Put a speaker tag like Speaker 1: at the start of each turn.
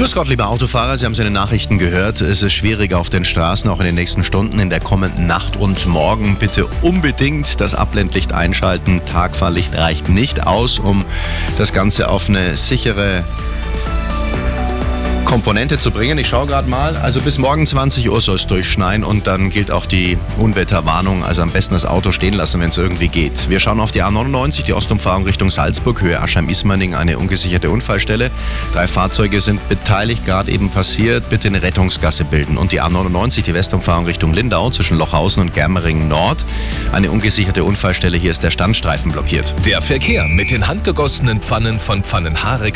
Speaker 1: Grüß Gott, liebe Autofahrer, Sie haben seine Nachrichten gehört. Es ist schwierig auf den Straßen, auch in den nächsten Stunden, in der kommenden Nacht und morgen. Bitte unbedingt das Abblendlicht einschalten. Tagfahrlicht reicht nicht aus, um das Ganze auf eine sichere Komponente zu bringen. Ich schaue gerade mal. Also bis morgen 20 Uhr soll es durchschneien und dann gilt auch die Unwetterwarnung. Also am besten das Auto stehen lassen, wenn es irgendwie geht. Wir schauen auf die A99, die Ostumfahrung Richtung Salzburg, Höhe Aschheim-Ismaning, eine ungesicherte Unfallstelle. Drei Fahrzeuge sind beteiligt, gerade eben passiert. Bitte eine Rettungsgasse bilden. Und die A99, die Westumfahrung Richtung Lindau zwischen Lochhausen und Germering Nord, eine ungesicherte Unfallstelle. Hier ist der Standstreifen blockiert.
Speaker 2: Der Verkehr mit den handgegossenen Pfannen von Pfannenhaare